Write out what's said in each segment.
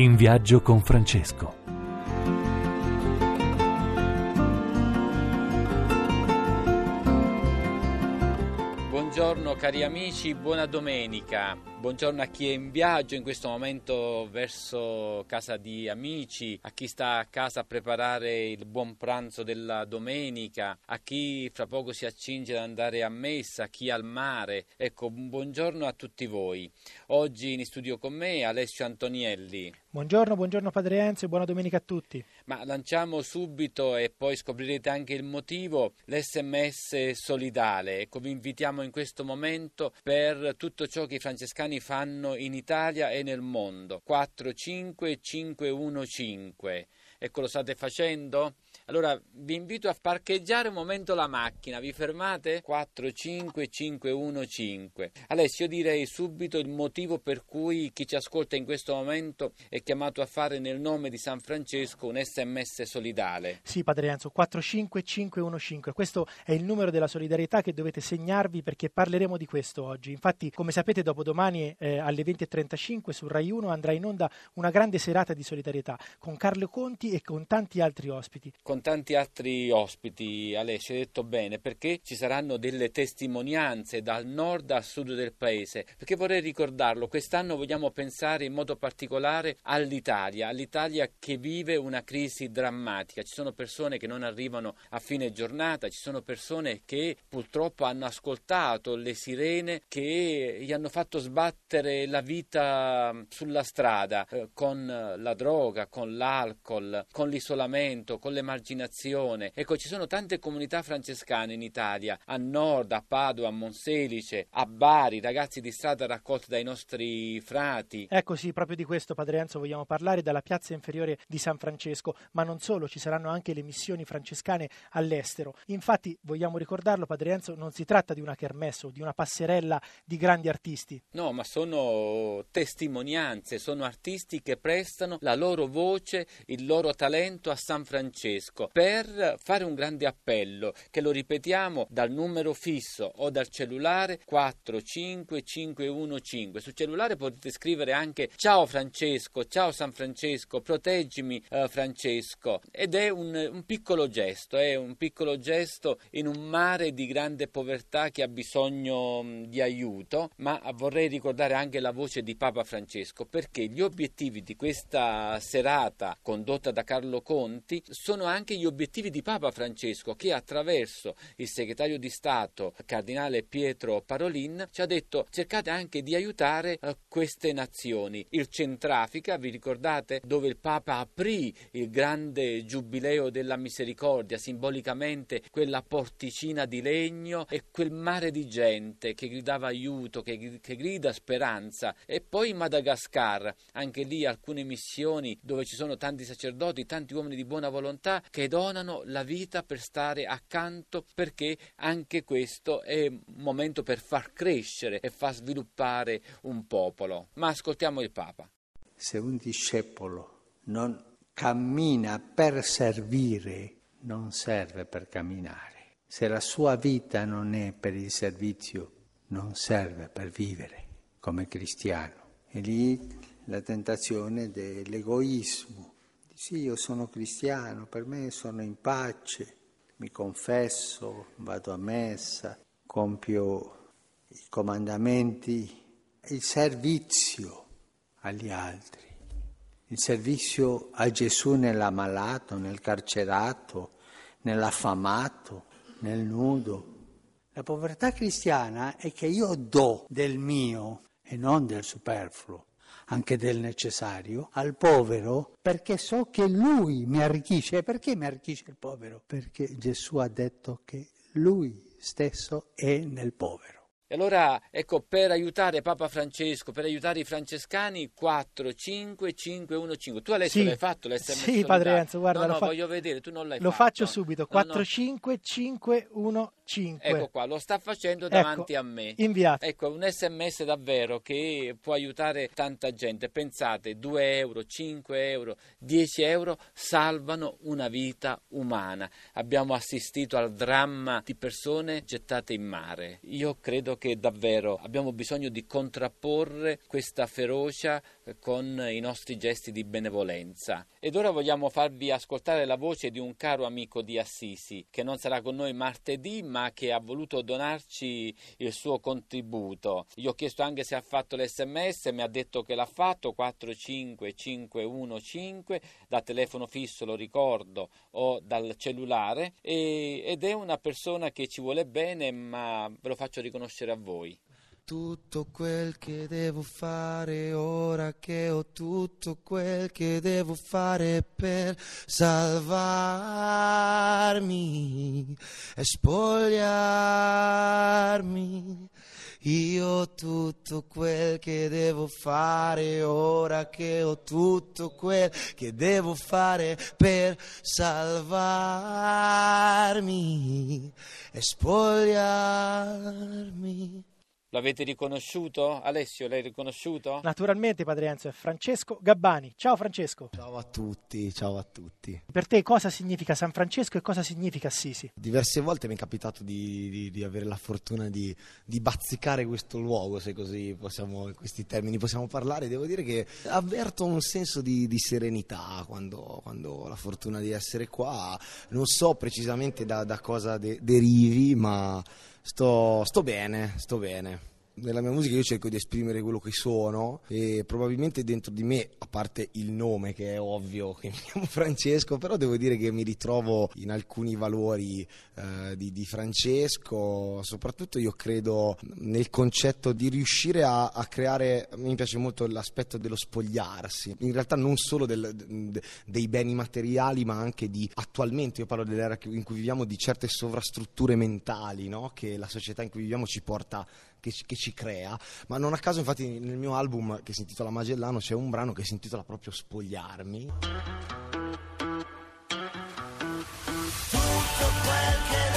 In viaggio con Francesco. Buongiorno cari amici, buona domenica. Buongiorno a chi è in viaggio in questo momento verso casa di amici, a chi sta a casa a preparare il buon pranzo della domenica, a chi fra poco si accinge ad andare a messa, a chi al mare. Ecco, buongiorno a tutti voi. Oggi in studio con me Alessio Antonielli. Buongiorno, buongiorno Padre Enzo e buona domenica a tutti. Ma lanciamo subito e poi scoprirete anche il motivo l'SMS solidale. Ecco, vi invitiamo in questo momento per tutto ciò che i francescani fanno in Italia e nel mondo. 45515. Ecco, lo state facendo? Allora vi invito a parcheggiare un momento la macchina, vi fermate? 45515. Alessio, io direi subito il motivo per cui chi ci ascolta in questo momento è chiamato a fare nel nome di San Francesco un sms solidale. Sì, Padre Enzo, 45515. Questo è il numero della solidarietà che dovete segnarvi perché parleremo di questo oggi. Infatti, come sapete, dopodomani eh, alle 20.35 su Rai 1 andrà in onda una grande serata di solidarietà con Carlo Conti e con tanti altri ospiti. Con tanti altri ospiti, Alessio, hai detto bene, perché ci saranno delle testimonianze dal nord al sud del paese, perché vorrei ricordarlo, quest'anno vogliamo pensare in modo particolare all'Italia, all'Italia che vive una crisi drammatica, ci sono persone che non arrivano a fine giornata, ci sono persone che purtroppo hanno ascoltato le sirene che gli hanno fatto sbattere la vita sulla strada eh, con la droga, con l'alcol, con l'isolamento, con l'emarginazione. Ecco, ci sono tante comunità francescane in Italia, a nord, a Padova, a Monselice, a Bari, ragazzi di strada raccolti dai nostri frati. Ecco sì, proprio di questo Padre Enzo vogliamo parlare dalla piazza inferiore di San Francesco, ma non solo, ci saranno anche le missioni francescane all'estero. Infatti, vogliamo ricordarlo Padre Enzo, non si tratta di una kermesse o di una passerella di grandi artisti. No, ma sono testimonianze, sono artisti che prestano la loro voce, il loro talento a San Francesco per fare un grande appello che lo ripetiamo dal numero fisso o dal cellulare 45515. Sul cellulare potete scrivere anche ciao Francesco, ciao San Francesco, proteggimi eh, Francesco ed è un, un piccolo gesto, è un piccolo gesto in un mare di grande povertà che ha bisogno mh, di aiuto, ma vorrei ricordare anche la voce di Papa Francesco perché gli obiettivi di questa serata condotta da Carlo Conti sono anche gli obiettivi di Papa Francesco che attraverso il segretario di Stato cardinale Pietro Parolin ci ha detto cercate anche di aiutare uh, queste nazioni. Il Centrafrica, vi ricordate, dove il Papa aprì il grande giubileo della misericordia, simbolicamente quella porticina di legno e quel mare di gente che gridava aiuto, che, che grida speranza. E poi Madagascar, anche lì alcune missioni dove ci sono tanti sacerdoti, tanti uomini di buona volontà che donano la vita per stare accanto perché anche questo è un momento per far crescere e far sviluppare un popolo. Ma ascoltiamo il Papa. Se un discepolo non cammina per servire, non serve per camminare. Se la sua vita non è per il servizio, non serve per vivere come cristiano. E lì la tentazione dell'egoismo. Sì, io sono cristiano, per me sono in pace, mi confesso, vado a messa, compio i comandamenti, il servizio agli altri, il servizio a Gesù nell'ammalato, nel carcerato, nell'affamato, nel nudo. La povertà cristiana è che io do del mio e non del superfluo anche del necessario, al povero, perché so che lui mi arricchisce. E perché mi arricchisce il povero? Perché Gesù ha detto che lui stesso è nel povero. E allora, ecco, per aiutare Papa Francesco, per aiutare i francescani, 4, 5, 5, 1, 5. Tu adesso Sì. l'hai fatto l'SMS Sì, Padre Enzo, guarda, no, lo no, fa- voglio vedere, tu non l'hai Lo fatto. faccio subito, No, no. 45515. 5. Ecco qua, lo sta facendo Ecco, davanti a me. Inviato. Ecco, un sms davvero che può aiutare tanta gente. Pensate, 2 euro, 5 euro, 10 euro salvano una vita umana. Abbiamo assistito al dramma di persone gettate in mare. Io credo che davvero abbiamo bisogno di contrapporre questa ferocia eh, con i nostri gesti di benevolenza. Ed ora vogliamo farvi ascoltare la voce di un caro amico di Assisi che non sarà con noi martedì ma che ha voluto donarci il suo contributo. Gli ho chiesto anche se ha fatto l'SMS, mi ha detto che l'ha fatto 45515 da telefono fisso, lo ricordo, o dal cellulare e- ed è una persona che ci vuole bene ma ve lo faccio riconoscere a voi. Tutto quel che devo fare ora che ho tutto quel che devo fare per salvarmi e spogliarmi. Io ho tutto quel che devo fare ora che ho tutto quel che devo fare per salvarmi e spogliarmi. L'avete riconosciuto? Alessio, l'hai riconosciuto? Naturalmente, Padre Enzo, è Francesco Gabbani. Ciao Francesco. Ciao a tutti, ciao a tutti. Per te cosa significa San Francesco e cosa significa Assisi? Diverse volte mi è capitato di, di- di avere la fortuna di, di bazzicare questo luogo, se così possiamo, in questi termini possiamo parlare. Devo dire che avverto un senso di, di serenità quando, quando ho la fortuna di essere qua. Non so precisamente da, da cosa de- derivi, ma sto, sto bene, sto bene. Nella mia musica io cerco di esprimere quello che sono e probabilmente dentro di me, a parte il nome che è ovvio che mi chiamo Francesco, però devo dire che mi ritrovo in alcuni valori eh, di, di Francesco, soprattutto io credo nel concetto di riuscire a, a creare, a mi piace molto l'aspetto dello spogliarsi, in realtà non solo del- de- dei beni materiali ma anche di attualmente, io parlo dell'era in cui viviamo, di certe sovrastrutture mentali no? che la società in cui viviamo ci porta che ci, che ci crea, ma non a caso infatti nel mio album che si intitola Magellano c'è un brano che si intitola proprio Spogliarmi. Abbiamo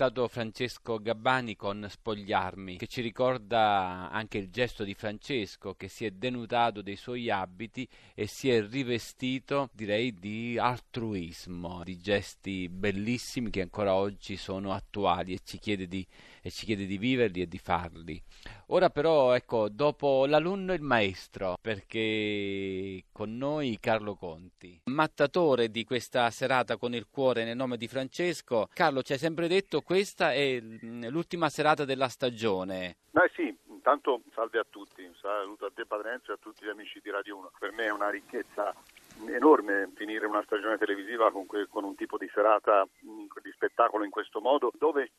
ascoltato Francesco Gabbani con Spogliarmi, che ci ricorda anche il gesto di Francesco che si è denudato dei suoi abiti e si è rivestito, direi, di altruismo, di gesti bellissimi che ancora oggi sono attuali e ci chiede di, ci chiede di viverli e di farli. Ora però, ecco, dopo l'alunno e il maestro, perché con noi Carlo Conti, mattatore di questa serata con il cuore nel nome di Francesco. Carlo, ci hai sempre detto questa è mm, l'ultima serata della stagione. Beh sì, intanto salve a tutti, saluto a te Padre Enzo e a tutti gli amici di Radio 1. Per me è una ricchezza enorme finire una stagione televisiva con, que- con un tipo di serata, mh, di spettacolo in questo modo, dove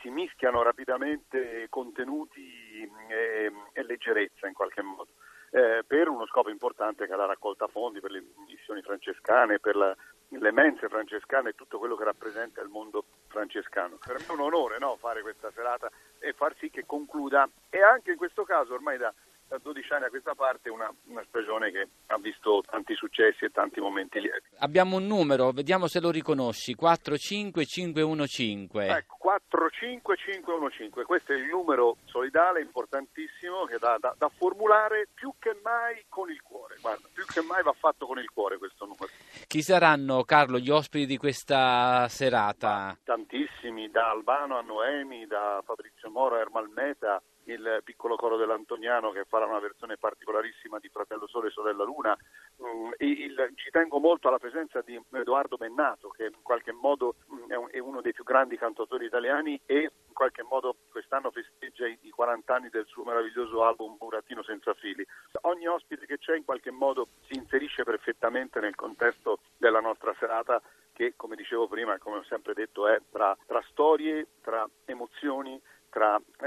si mischiano rapidamente contenuti mh, e, e leggerezza in qualche modo. Eh, per uno scopo importante che è la raccolta fondi per le missioni francescane, per la- le mense francescane e tutto quello che rappresenta il mondo francescano. Per me è un onore no, fare questa serata e far sì che concluda e anche in questo caso ormai da, da 12 anni a questa parte una, una stagione che ha visto tanti successi e tanti momenti lieti. Abbiamo un numero, vediamo se lo riconosci, 45515. Ecco, 45515, questo è il numero solidale importantissimo che da, da- da formulare più che mai con il cuore. Guarda, più che mai va fatto con il cuore questo numero. Chi saranno, Carlo, gli ospiti di questa serata? Tantissimi, da Albano a Noemi, da Fabrizio Moro a Ermal Meta, il piccolo coro dell'Antoniano che farà una versione particolarissima di Fratello Sole e Sorella Luna. Mm, il- ci tengo molto alla presenza di Edoardo Bennato che in qualche modo mm, è, un- è uno dei più grandi cantautori italiani e in qualche modo quest'anno festeggia i, i 40 anni del suo meraviglioso album Burattino senza fili. Ogni ospite che c'è in qualche modo si inserisce perfettamente nel contesto della nostra serata che, come dicevo prima e come ho sempre detto, è tra, tra storie, tra emozioni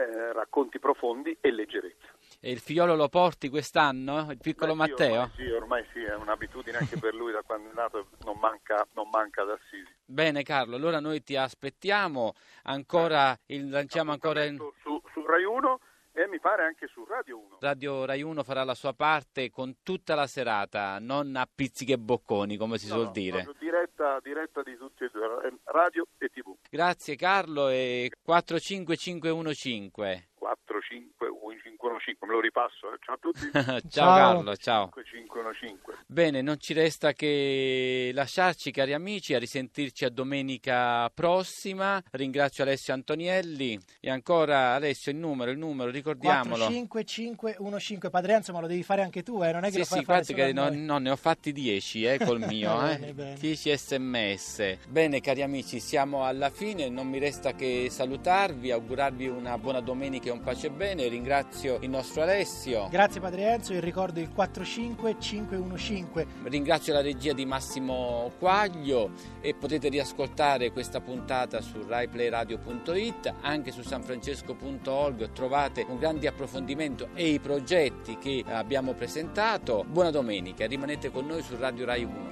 eh, racconti profondi e leggerezza. E il figliolo lo porti quest'anno, il piccolo Beh, sì, Matteo? Ormai sì, ormai sì, è un'abitudine anche per lui da quando è nato, non manca, non manca ad Assisi. Bene Carlo, allora noi ti aspettiamo, ancora il- lanciamo ancora il... Su, su Rai 1 e mi pare anche su Radio 1. Radio Rai 1 farà la sua parte con tutta la serata, non a pizzichi e bocconi come si No, suol dire. diretta, diretta di tutti e due, eh, radio e tv. Grazie Carlo e 45515. 4, 5, 515, me lo ripasso, eh. ciao a tutti. ciao, Ciao. Carlo, ciao. 5, 515. Bene, non ci resta che lasciarci cari amici, a risentirci a domenica prossima. Ringrazio Alessio Antonielli e ancora Alessio il numero, il numero, ricordiamolo. 45515 Padre Enzo, ma lo devi fare anche tu, eh? non è che Sì, lo fai sì, guarda che no, no, ne ho fatti 10 eh, col mio, Bene, eh. bene. 10 sms. Bene cari amici, siamo alla fine, non mi resta che salutarvi, augurarvi una buona domenica e un pace bene. Ringrazio il nostro Alessio, Grazie Padre Enzo, il ricordo il 45515. Ringrazio la regia di Massimo Quaglio e potete riascoltare questa puntata su raiplayradio.it, anche su sanfrancesco.org trovate un grande approfondimento e i progetti che abbiamo presentato. Buona domenica, rimanete con noi su Radio Rai 1.